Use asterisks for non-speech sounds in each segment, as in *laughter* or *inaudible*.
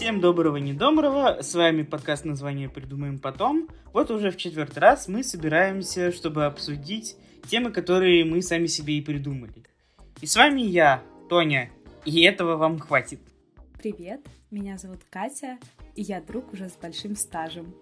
Всем доброго, недоброго. С вами подкаст название «Придумаем потом». Вот уже в четвертый раз мы собираемся, чтобы обсудить темы, которые мы сами себе и придумали. И с вами я, Тоня, и этого вам хватит. Привет, меня зовут Катя, и я друг уже с большим стажем.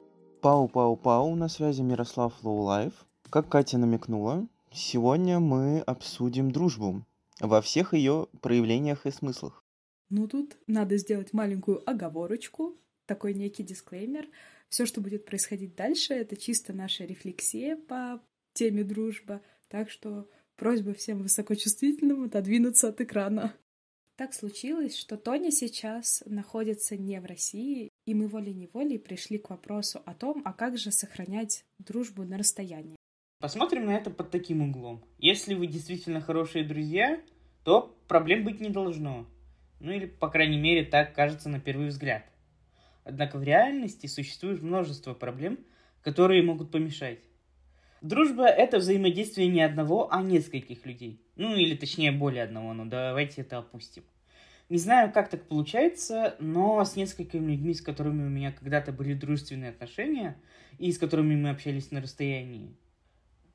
Пау-пау-пау, на связи Мирослав Лоулайф. Как Катя намекнула, сегодня мы обсудим дружбу во всех ее проявлениях и смыслах. Ну, тут надо сделать маленькую оговорочку, такой некий дисклеймер. Все, что будет происходить дальше, это чисто наша рефлексия по теме дружба. Так что просьба всем высокочувствительным отодвинуться от экрана. Так случилось, что Тоня сейчас находится не в России, и мы волей-неволей пришли к вопросу о том, а как же сохранять дружбу на расстоянии. Посмотрим на это под таким углом. Если вы действительно хорошие друзья, то проблем быть не должно. Ну или, по крайней мере, так кажется на первый взгляд. Однако в реальности существует множество проблем, которые могут помешать. Дружба – это взаимодействие не одного, а нескольких людей. Ну или точнее более одного, но давайте это опустим. Не знаю, как так получается, но с несколькими людьми, с которыми у меня когда-то были дружественные отношения, и с которыми мы общались на расстоянии,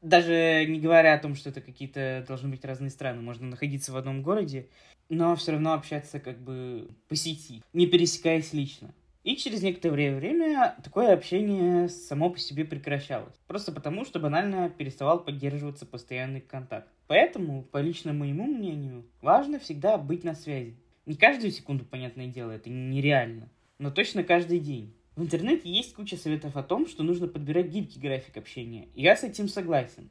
даже не говоря о том, что это какие-то должны быть разные страны, можно находиться в одном городе, но все равно общаться как бы по сети, не пересекаясь лично. И через некоторое время такое общение само по себе прекращалось. Просто потому, что банально переставал поддерживаться постоянный контакт. Поэтому, по лично моему мнению, важно всегда быть на связи. Не каждую секунду, понятное дело, это нереально, но точно каждый день. В интернете есть куча советов о том, что нужно подбирать гибкий график общения. И я с этим согласен.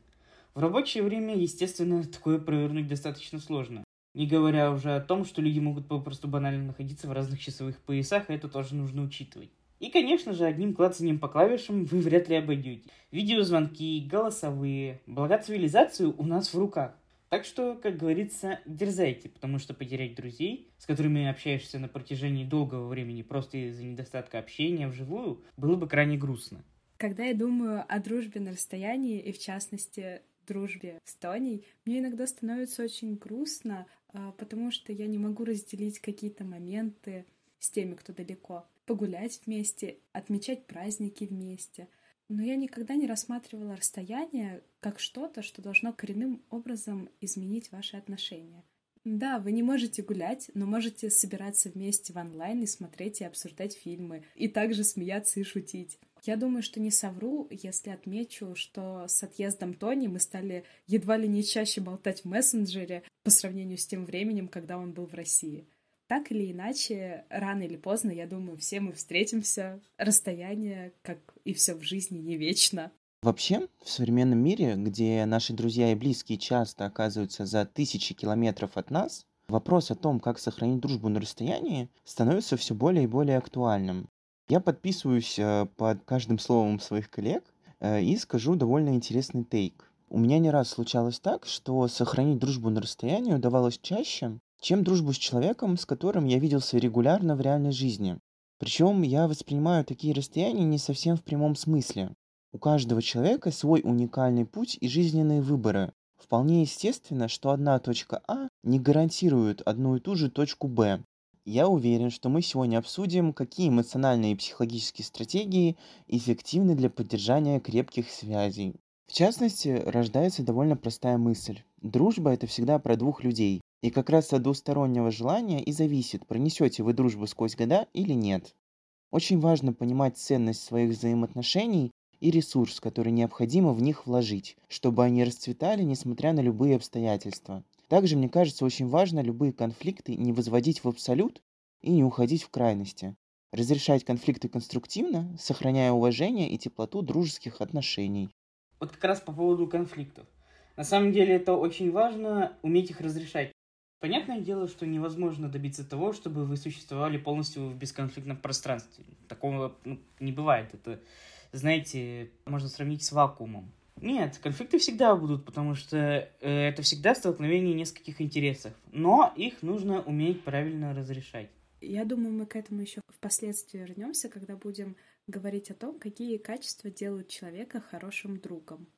В рабочее время, естественно, такое провернуть достаточно сложно. Не говоря уже о том, что люди могут попросту банально находиться в разных часовых поясах, и это тоже нужно учитывать. И, конечно же, одним клацанием по клавишам вы вряд ли обойдете. Видеозвонки, голосовые, блага цивилизации у нас в руках. Так что, как говорится, дерзайте, потому что потерять друзей, с которыми общаешься на протяжении долгого времени просто из-за недостатка общения вживую, было бы крайне грустно. Когда я думаю о дружбе на расстоянии, и в частности дружбе с Тоней, мне иногда становится очень грустно, а, потому что я не могу разделить какие-то моменты с теми, кто далеко. Погулять вместе, отмечать праздники вместе. Но я никогда не рассматривала расстояние как что-то, что должно коренным образом изменить ваши отношения. Да, вы не можете гулять, но можете собираться вместе в онлайн и смотреть и обсуждать фильмы, и также смеяться и шутить. Я думаю, что не совру, если отмечу, что с отъездом Тони мы стали едва ли не чаще болтать в мессенджере по сравнению с тем временем, когда он был в России. Так или иначе, рано или поздно, я думаю, все мы встретимся. Расстояние, как и все в жизни, не вечно. Вообще, в современном мире, где наши друзья и близкие часто оказываются за тысячи километров от нас, вопрос о том, как сохранить дружбу на расстоянии, становится все более и более актуальным. Я подписываюсь э, под каждым словом своих коллег э, и скажу довольно интересный тейк. У меня не раз случалось так, что сохранить дружбу на расстоянии удавалось чаще, чем дружбу с человеком, с которым я виделся регулярно в реальной жизни. Причем я воспринимаю такие расстояния не совсем в прямом смысле. У каждого человека свой уникальный путь и жизненные выборы. Вполне естественно, что одна точка А не гарантирует одну и ту же точку Б, я уверен, что мы сегодня обсудим, какие эмоциональные и психологические стратегии эффективны для поддержания крепких связей. В частности, рождается довольно простая мысль. Дружба – это всегда про двух людей. И как раз от двустороннего желания и зависит, пронесете вы дружбу сквозь года или нет. Очень важно понимать ценность своих взаимоотношений и ресурс, который необходимо в них вложить, чтобы они расцветали, несмотря на любые обстоятельства. Также, мне кажется, очень важно любые конфликты не возводить в абсолют и не уходить в крайности. Разрешать конфликты конструктивно, сохраняя уважение и теплоту дружеских отношений. Вот как раз по поводу конфликтов. На самом деле это очень важно, уметь их разрешать. Понятное дело, что невозможно добиться того, чтобы вы существовали полностью в бесконфликтном пространстве. Такого ну, не бывает. Это, знаете, можно сравнить с вакуумом. Нет, конфликты всегда будут, потому что э, это всегда столкновение нескольких интересов. Но их нужно уметь правильно разрешать. Я думаю, мы к этому еще впоследствии вернемся, когда будем говорить о том, какие качества делают человека хорошим другом.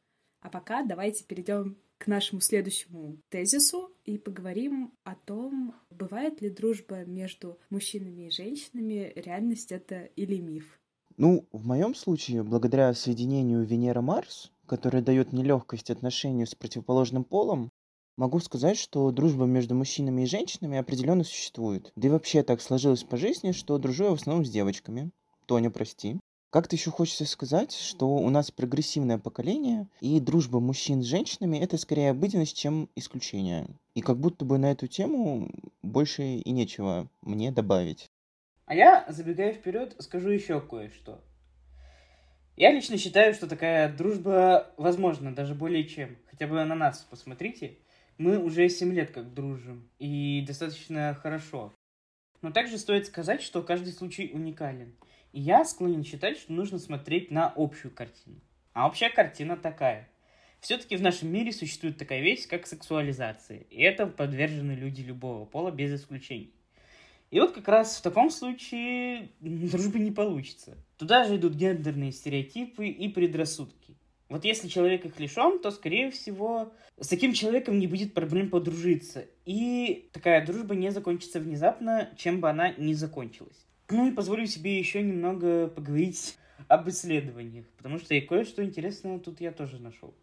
А пока давайте перейдем к нашему следующему тезису, и поговорим о том, бывает ли дружба между мужчинами и женщинами, реальность это или миф. Ну, в моем случае, благодаря соединению Венера-Марс, которое дает мне легкость отношению с противоположным полом, могу сказать, что дружба между мужчинами и женщинами определенно существует. Да и вообще так сложилось по жизни, что дружу я в основном с девочками. Тоня, прости. Как-то еще хочется сказать, что у нас прогрессивное поколение, и дружба мужчин с женщинами это скорее обыденность, чем исключение. И как будто бы на эту тему больше и нечего мне добавить. А я, забегая вперед, скажу еще кое-что. Я лично считаю, что такая дружба возможна, даже более чем. Хотя бы на нас посмотрите. Мы уже 7 лет как дружим, и достаточно хорошо. Но также стоит сказать, что каждый случай уникален. Я склонен считать, что нужно смотреть на общую картину. А общая картина такая. Все-таки в нашем мире существует такая вещь, как сексуализация. И это подвержены люди любого пола без исключений. И вот как раз в таком случае *laughs* дружбы не получится. Туда же идут гендерные стереотипы и предрассудки. Вот если человек их лишен, то, скорее всего, с таким человеком не будет проблем подружиться. И такая дружба не закончится внезапно, чем бы она ни закончилась. Ну и позволю себе еще немного поговорить об исследованиях, потому что и кое-что интересное тут я тоже нашел.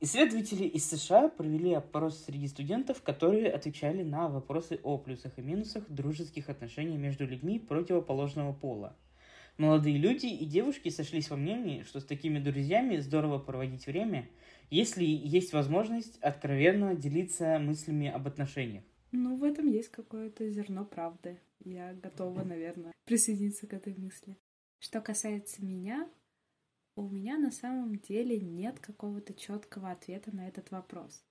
Исследователи из США провели опрос среди студентов, которые отвечали на вопросы о плюсах и минусах дружеских отношений между людьми противоположного пола. Молодые люди и девушки сошлись во мнении, что с такими друзьями здорово проводить время, если есть возможность откровенно делиться мыслями об отношениях. Ну, в этом есть какое-то зерно правды. Я готова, наверное, присоединиться к этой мысли. Что касается меня, у меня на самом деле нет какого-то четкого ответа на этот вопрос.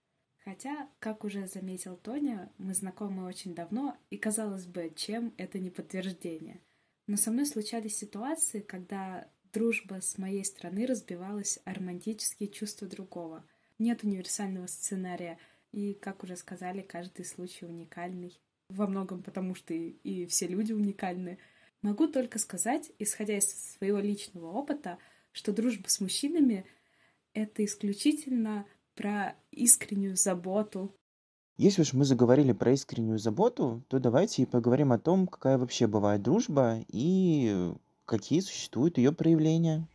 Хотя, как уже заметил Тоня, мы знакомы очень давно, и казалось бы, чем это не подтверждение. Но со мной случались ситуации, когда дружба с моей стороны разбивалась о романтические чувства другого. Нет универсального сценария, и, как уже сказали, каждый случай уникальный. Во многом потому, что и, и все люди уникальны. Могу только сказать, исходя из своего личного опыта, что дружба с мужчинами — это исключительно про искреннюю заботу. Если уж мы заговорили про искреннюю заботу, то давайте и поговорим о том, какая вообще бывает дружба и какие существуют ее проявления.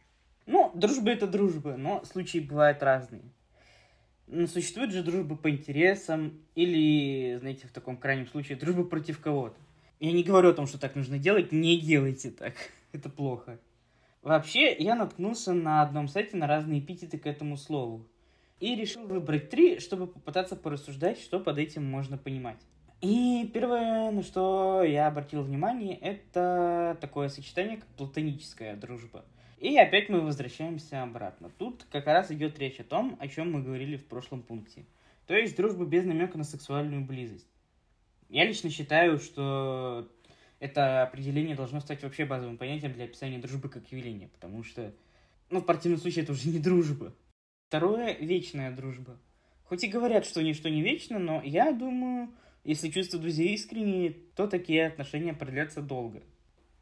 Ну, дружба это дружба, но случаи бывают разные. Существует же дружба по интересам или, знаете, в таком крайнем случае, дружба против кого-то. Я не говорю о том, что так нужно делать, не делайте так. *laughs* Это плохо. Вообще, я наткнулся на одном сайте на разные эпитеты к этому слову. И решил выбрать три, чтобы попытаться порассуждать, что под этим можно понимать. И первое, на что я обратил внимание, это такое сочетание, как платоническая дружба. И опять мы возвращаемся обратно. Тут как раз идет речь о том, о чем мы говорили в прошлом пункте. То есть дружба без намека на сексуальную близость. Я лично считаю, что это определение должно стать вообще базовым понятием для описания дружбы как явления, потому что, ну, в противном случае это уже не дружба. Второе – вечная дружба. Хоть и говорят, что ничто не вечно, но я думаю, если чувства друзей искренние, то такие отношения продлятся долго.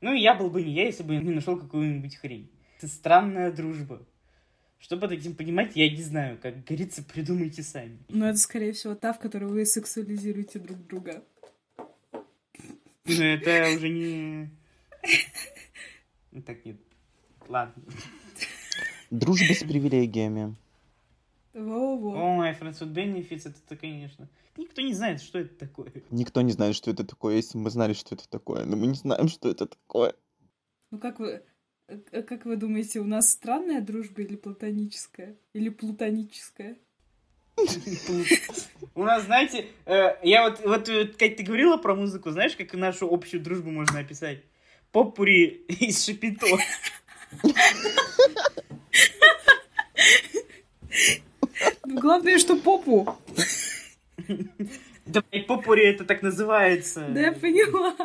Ну и я был бы не я, если бы не нашел какую-нибудь хрень. Это странная дружба. Что под этим понимать, я не знаю. Как говорится, придумайте сами. Ну, это, скорее всего, та, в которой вы сексуализируете друг друга. Ну, это уже не... Так, нет. Ладно. Дружба с привилегиями. Во-во. Ой, Friends with Benefits, это, конечно... Никто не знает, что это такое. Никто не знает, что это такое, если мы знали, что это такое. Но мы не знаем, что это такое. Ну, как вы... э, Как вы думаете, у нас странная дружба или платоническая? Или плутоническая? У нас, знаете, э, я вот, вот, э, Кать, ты говорила про музыку, знаешь, как нашу общую дружбу можно описать? Попури из Шапито. Ну, главное, что попу. Да, блядь, попури это так называется. Да, я поняла.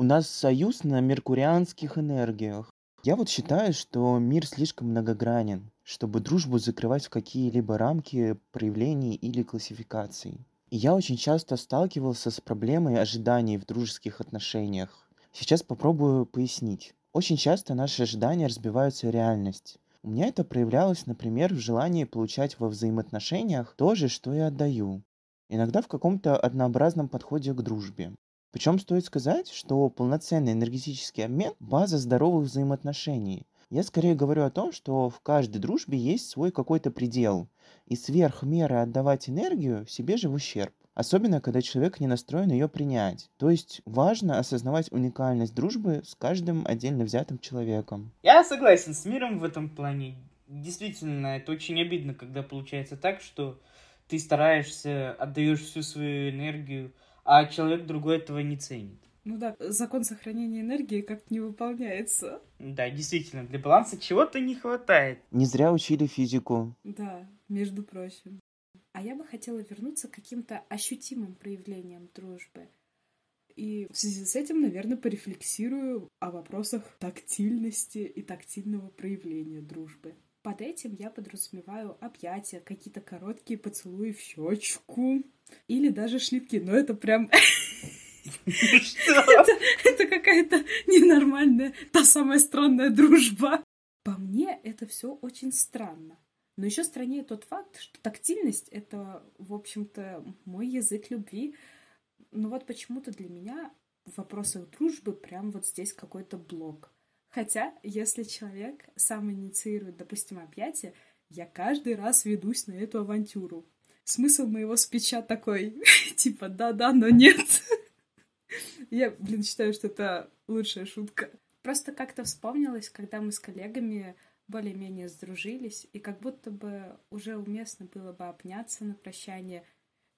У нас союз на меркурианских энергиях. Я вот считаю, что мир слишком многогранен, чтобы дружбу закрывать в какие-либо рамки проявлений или классификаций. И я очень часто сталкивался с проблемой ожиданий в дружеских отношениях. Сейчас попробую пояснить. Очень часто наши ожидания разбиваются о реальность. У меня это проявлялось, например, в желании получать во взаимоотношениях то же, что и отдаю. иногда в каком-то однообразном подходе к дружбе. Причем стоит сказать, что полноценный энергетический обмен – база здоровых взаимоотношений. Я скорее говорю о том, что в каждой дружбе есть свой какой-то предел, и сверх меры отдавать энергию себе же в ущерб. Особенно, когда человек не настроен ее принять. То есть важно осознавать уникальность дружбы с каждым отдельно взятым человеком. Я согласен с миром в этом плане. Действительно, это очень обидно, когда получается так, что ты стараешься, отдаешь всю свою энергию, а человек другой этого не ценит. Ну да, закон сохранения энергии как-то не выполняется. Да, действительно, для баланса чего-то не хватает. Не зря учили физику. Да, между прочим. А я бы хотела вернуться к каким-то ощутимым проявлениям дружбы. И в связи с этим, наверное, порефлексирую о вопросах тактильности и тактильного проявления дружбы. Под этим я подразумеваю объятия, какие-то короткие поцелуи в щечку или даже шлепки. Но это прям... *laughs* Это какая-то ненормальная, та самая странная дружба. По мне, это все очень странно. Но еще страннее тот факт, что тактильность — это, в общем-то, мой язык любви. Но вот почему-то для меня в вопросах дружбы прям вот здесь какой-то блок. Хотя, если человек сам инициирует, допустим, объятия, я каждый раз ведусь на эту авантюру. Смысл моего спича такой, *laughs* типа, да-да, но нет. *laughs* Я, блин, считаю, что это лучшая шутка. Просто как-то вспомнилось, когда мы с коллегами более-менее сдружились, и как будто бы уже уместно было бы обняться на прощание.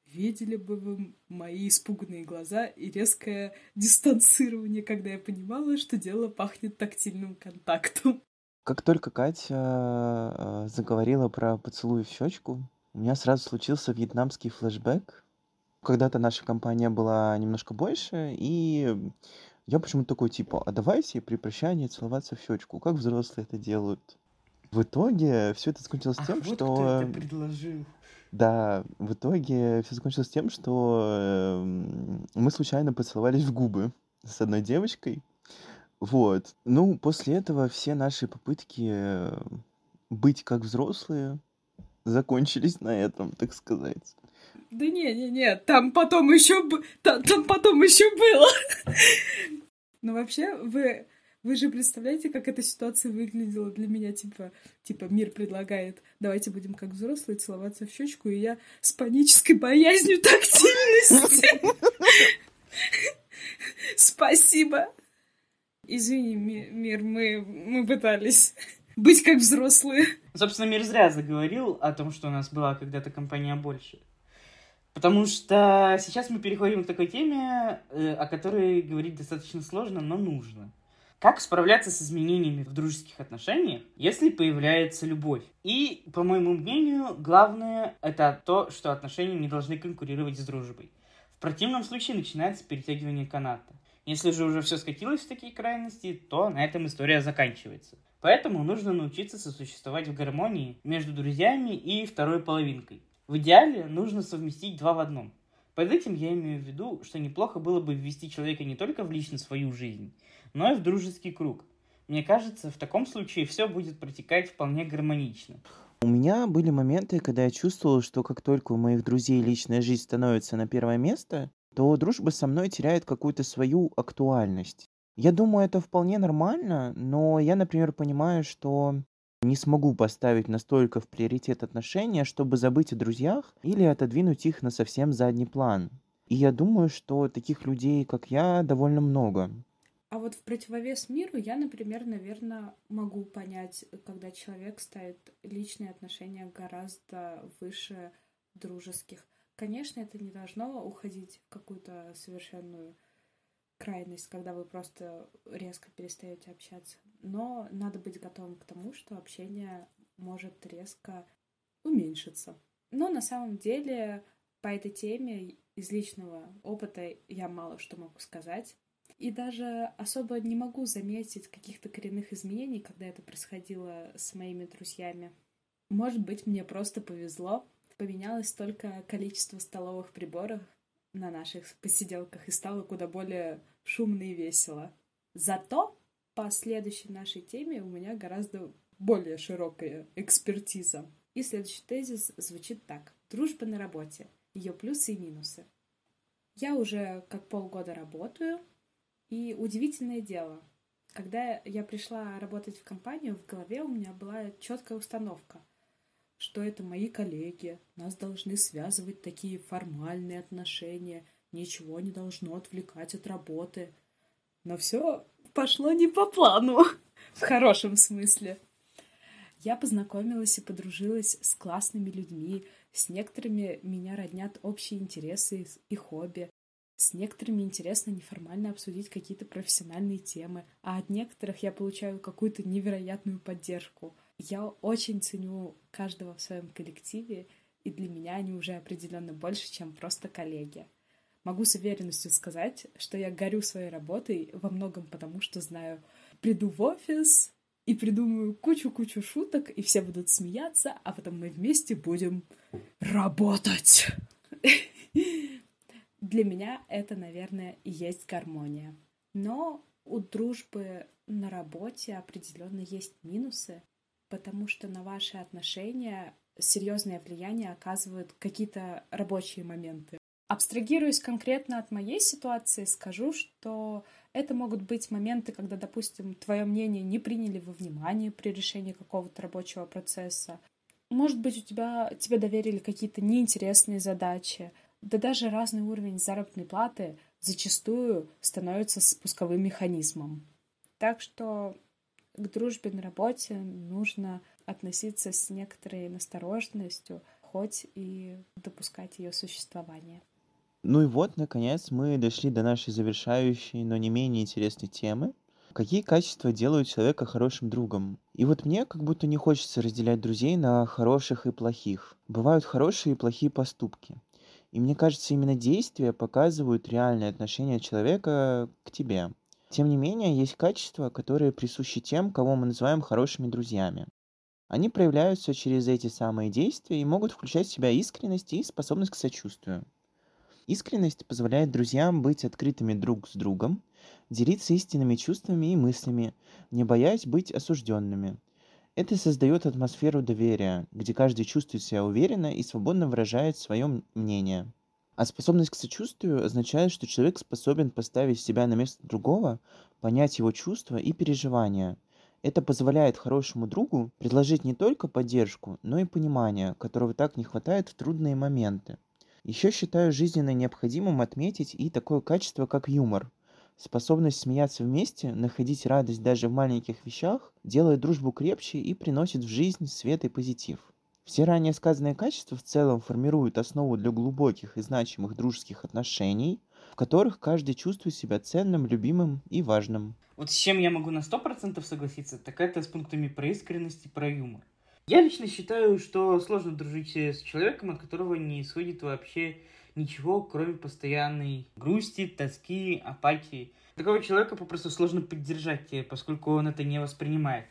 Видели бы вы мои испуганные глаза и резкое дистанцирование, когда я понимала, что дело пахнет тактильным контактом. Как только Катя э, заговорила про поцелуй в щечку, у меня сразу случился вьетнамский флешбэк. Когда-то наша компания была немножко больше, и я почему-то такой, типа, а давайте при прощании целоваться в щечку, как взрослые это делают. В итоге все это закончилось Ах, тем, вот что... кто это предложил. Да, в итоге все закончилось тем, что эм, мы случайно поцеловались в губы с одной девочкой. Вот. Ну, после этого все наши попытки э, быть как взрослые закончились на этом, так сказать. Да не, не, не, там потом еще там, там потом еще было. *laughs* Ну вообще вы вы же представляете, как эта ситуация выглядела для меня, типа, типа мир предлагает, давайте будем как взрослые целоваться в щечку, и я с панической боязнью *laughs* тактильности. *laughs* Спасибо. Извини, мир, мы, мы пытались быть как взрослые. Собственно, мир зря заговорил о том, что у нас была когда-то компания больше. Потому что сейчас мы переходим к такой теме, э, о которой говорить достаточно сложно, но нужно. Как справляться с изменениями в дружеских отношениях, если появляется любовь? И, по моему мнению, главное это то, что отношения не должны конкурировать с дружбой. В противном случае начинается перетягивание каната. Если же уже все скатилось в такие крайности, то на этом история заканчивается. Поэтому нужно научиться сосуществовать в гармонии между друзьями и второй половинкой. В идеале нужно совместить два в одном. Под этим я имею в виду, что неплохо было бы ввести человека не только в лично свою жизнь, но и в дружеский круг. Мне кажется, в таком случае все будет протекать вполне гармонично. У меня были моменты, когда я чувствовал, что как только у моих друзей личная жизнь становится на первое место, то дружба со мной теряет какую-то свою актуальность. Я думаю, это вполне нормально, но я, например, понимаю, что не смогу поставить настолько в приоритет отношения, чтобы забыть о друзьях или отодвинуть их на совсем задний план. И я думаю, что таких людей, как я, довольно много. А вот в противовес миру я, например, наверное, могу понять, когда человек ставит личные отношения гораздо выше дружеских. Конечно, это не должно уходить в какую-то совершенную крайность, когда вы просто резко перестаете общаться. Но надо быть готовым к тому, что общение может резко уменьшиться. Но на самом деле по этой теме из личного опыта я мало что могу сказать. И даже особо не могу заметить каких-то коренных изменений, когда это происходило с моими друзьями. Может быть, мне просто повезло. Поменялось только количество столовых приборов на наших посиделках и стало куда более шумно и весело. Зато по следующей нашей теме у меня гораздо более широкая экспертиза. И следующий тезис звучит так. Дружба на работе. Ее плюсы и минусы. Я уже как полгода работаю, и удивительное дело, когда я пришла работать в компанию, в голове у меня была четкая установка, что это мои коллеги, нас должны связывать такие формальные отношения, ничего не должно отвлекать от работы. Но все пошло не по плану, *laughs* в хорошем смысле. Я познакомилась и подружилась с классными людьми, с некоторыми меня роднят общие интересы и хобби. С некоторыми интересно неформально обсудить какие-то профессиональные темы, а от некоторых я получаю какую-то невероятную поддержку. Я очень ценю каждого в своем коллективе, и для меня они уже определенно больше, чем просто коллеги. Могу с уверенностью сказать, что я горю своей работой во многом потому, что знаю, приду в офис и придумаю кучу-кучу шуток, и все будут смеяться, а потом мы вместе будем работать. Для меня это, наверное, и есть гармония. Но у дружбы на работе определенно есть минусы, потому что на ваши отношения серьезное влияние оказывают какие-то рабочие моменты. Абстрагируясь конкретно от моей ситуации, скажу, что это могут быть моменты, когда, допустим, твое мнение не приняли во внимание при решении какого-то рабочего процесса. Может быть, у тебя тебе доверили какие-то неинтересные задачи, да даже разный уровень заработной платы зачастую становится спусковым механизмом. Так что к дружбе на работе нужно относиться с некоторой настороженностью, хоть и допускать ее существование. Ну и вот, наконец, мы дошли до нашей завершающей, но не менее интересной темы. Какие качества делают человека хорошим другом? И вот мне как будто не хочется разделять друзей на хороших и плохих. Бывают хорошие и плохие поступки. И мне кажется, именно действия показывают реальное отношение человека к тебе. Тем не менее, есть качества, которые присущи тем, кого мы называем хорошими друзьями. Они проявляются через эти самые действия и могут включать в себя искренность и способность к сочувствию. Искренность позволяет друзьям быть открытыми друг с другом, делиться истинными чувствами и мыслями, не боясь быть осужденными. Это создает атмосферу доверия, где каждый чувствует себя уверенно и свободно выражает свое мнение. А способность к сочувствию означает, что человек способен поставить себя на место другого, понять его чувства и переживания. Это позволяет хорошему другу предложить не только поддержку, но и понимание, которого так не хватает в трудные моменты. Еще считаю жизненно необходимым отметить и такое качество, как юмор – Способность смеяться вместе, находить радость даже в маленьких вещах, делает дружбу крепче и приносит в жизнь свет и позитив. Все ранее сказанные качества в целом формируют основу для глубоких и значимых дружеских отношений, в которых каждый чувствует себя ценным, любимым и важным. Вот с чем я могу на 100% согласиться, так это с пунктами про искренность и про юмор. Я лично считаю, что сложно дружить с человеком, от которого не исходит вообще ничего, кроме постоянной грусти, тоски, апатии. Такого человека попросту сложно поддержать, поскольку он это не воспринимает.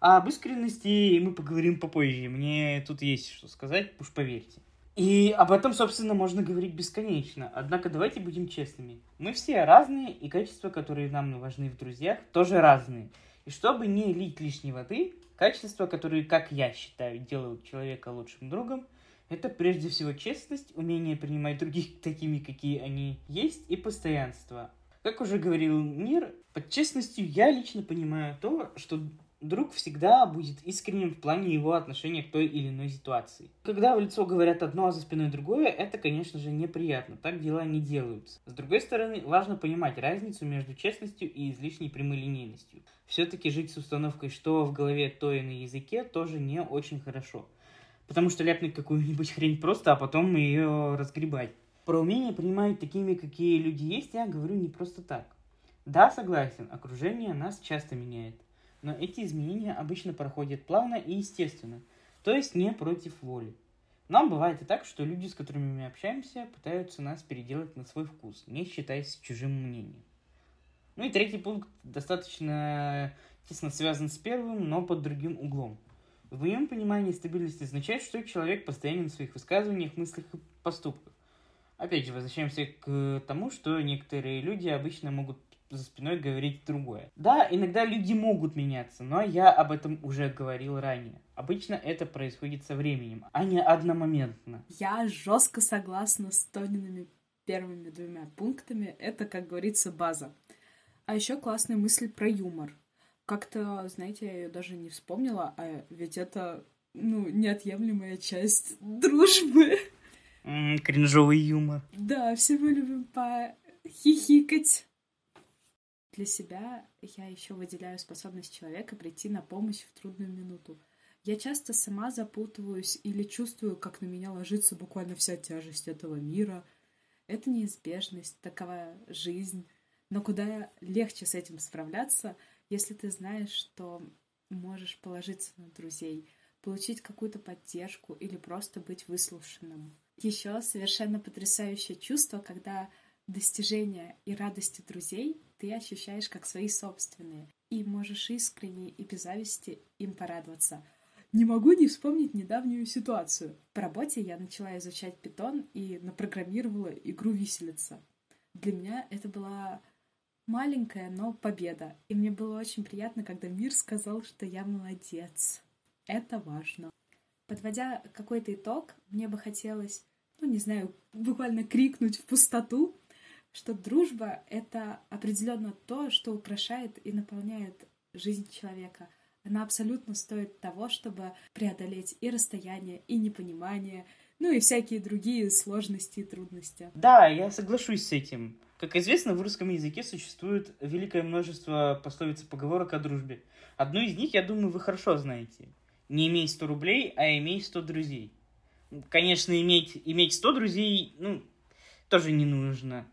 А об искренности мы поговорим попозже. Мне тут есть что сказать, уж поверьте. И об этом, собственно, можно говорить бесконечно. Однако давайте будем честными. Мы все разные, и качества, которые нам важны в друзьях, тоже разные. И чтобы не лить лишней воды, качества, которые, как я считаю, делают человека лучшим другом, это прежде всего честность, умение принимать других *laughs* такими, какие они есть, и постоянство. Как уже говорил Мир, под честностью я лично понимаю то, что друг всегда будет искренним в плане его отношения к той или иной ситуации. Когда в лицо говорят одно, а за спиной другое, это, конечно же, неприятно. Так дела не делаются. С другой стороны, важно понимать разницу между честностью и излишней прямолинейностью. Все-таки жить с установкой, что в голове, то и на языке, тоже не очень хорошо потому что ляпнуть какую-нибудь хрень просто, а потом ее разгребать. Про умение принимать такими, какие люди есть, я говорю не просто так. Да, согласен, окружение нас часто меняет, но эти изменения обычно проходят плавно и естественно, то есть не против воли. Нам бывает и так, что люди, с которыми мы общаемся, пытаются нас переделать на свой вкус, не считаясь чужим мнением. Ну и третий пункт достаточно тесно связан с первым, но под другим углом. В моем понимании стабильность означает, что человек постоянен в своих высказываниях, мыслях и поступках. Опять же, возвращаемся к тому, что некоторые люди обычно могут за спиной говорить другое. Да, иногда люди могут меняться, но я об этом уже говорил ранее. Обычно это происходит со временем, а не одномоментно. Я жестко согласна с Тониными первыми двумя пунктами. Это, как говорится, база. А еще классная мысль про юмор. Как-то, знаете, я ее даже не вспомнила, а ведь это, ну, неотъемлемая часть дружбы. М-м, кринжовый юмор. Да, все мы любим похихикать. Для себя я еще выделяю способность человека прийти на помощь в трудную минуту. Я часто сама запутываюсь или чувствую, как на меня ложится буквально вся тяжесть этого мира. Это неизбежность, такова жизнь. Но куда легче с этим справляться, если ты знаешь, что можешь положиться на друзей, получить какую-то поддержку или просто быть выслушанным. Еще совершенно потрясающее чувство, когда достижения и радости друзей ты ощущаешь как свои собственные и можешь искренне и без зависти им порадоваться. Не могу не вспомнить недавнюю ситуацию. По работе я начала изучать питон и напрограммировала игру «Виселица». Для меня это была маленькая, но победа. И мне было очень приятно, когда мир сказал, что я молодец. Это важно. Подводя какой-то итог, мне бы хотелось, ну, не знаю, буквально крикнуть в пустоту, что дружба — это определенно то, что украшает и наполняет жизнь человека. Она абсолютно стоит того, чтобы преодолеть и расстояние, и непонимание, ну и всякие другие сложности и трудности. Да, я соглашусь с этим. Как известно, в русском языке существует великое множество пословиц и поговорок о дружбе. Одну из них, я думаю, вы хорошо знаете. Не имей 100 рублей, а имей 100 друзей. Конечно, иметь, иметь 100 друзей, ну, тоже не нужно.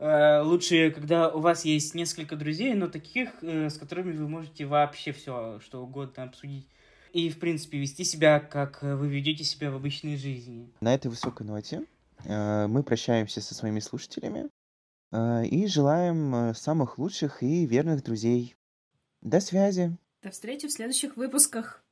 Э, лучше, когда у вас есть несколько друзей, но таких, э, с которыми вы можете вообще все, что угодно обсудить. И, в принципе, вести себя, как вы ведете себя в обычной жизни. На этой высокой ноте э, мы прощаемся со своими слушателями и желаем самых лучших и верных друзей. До связи. До встречи в следующих выпусках.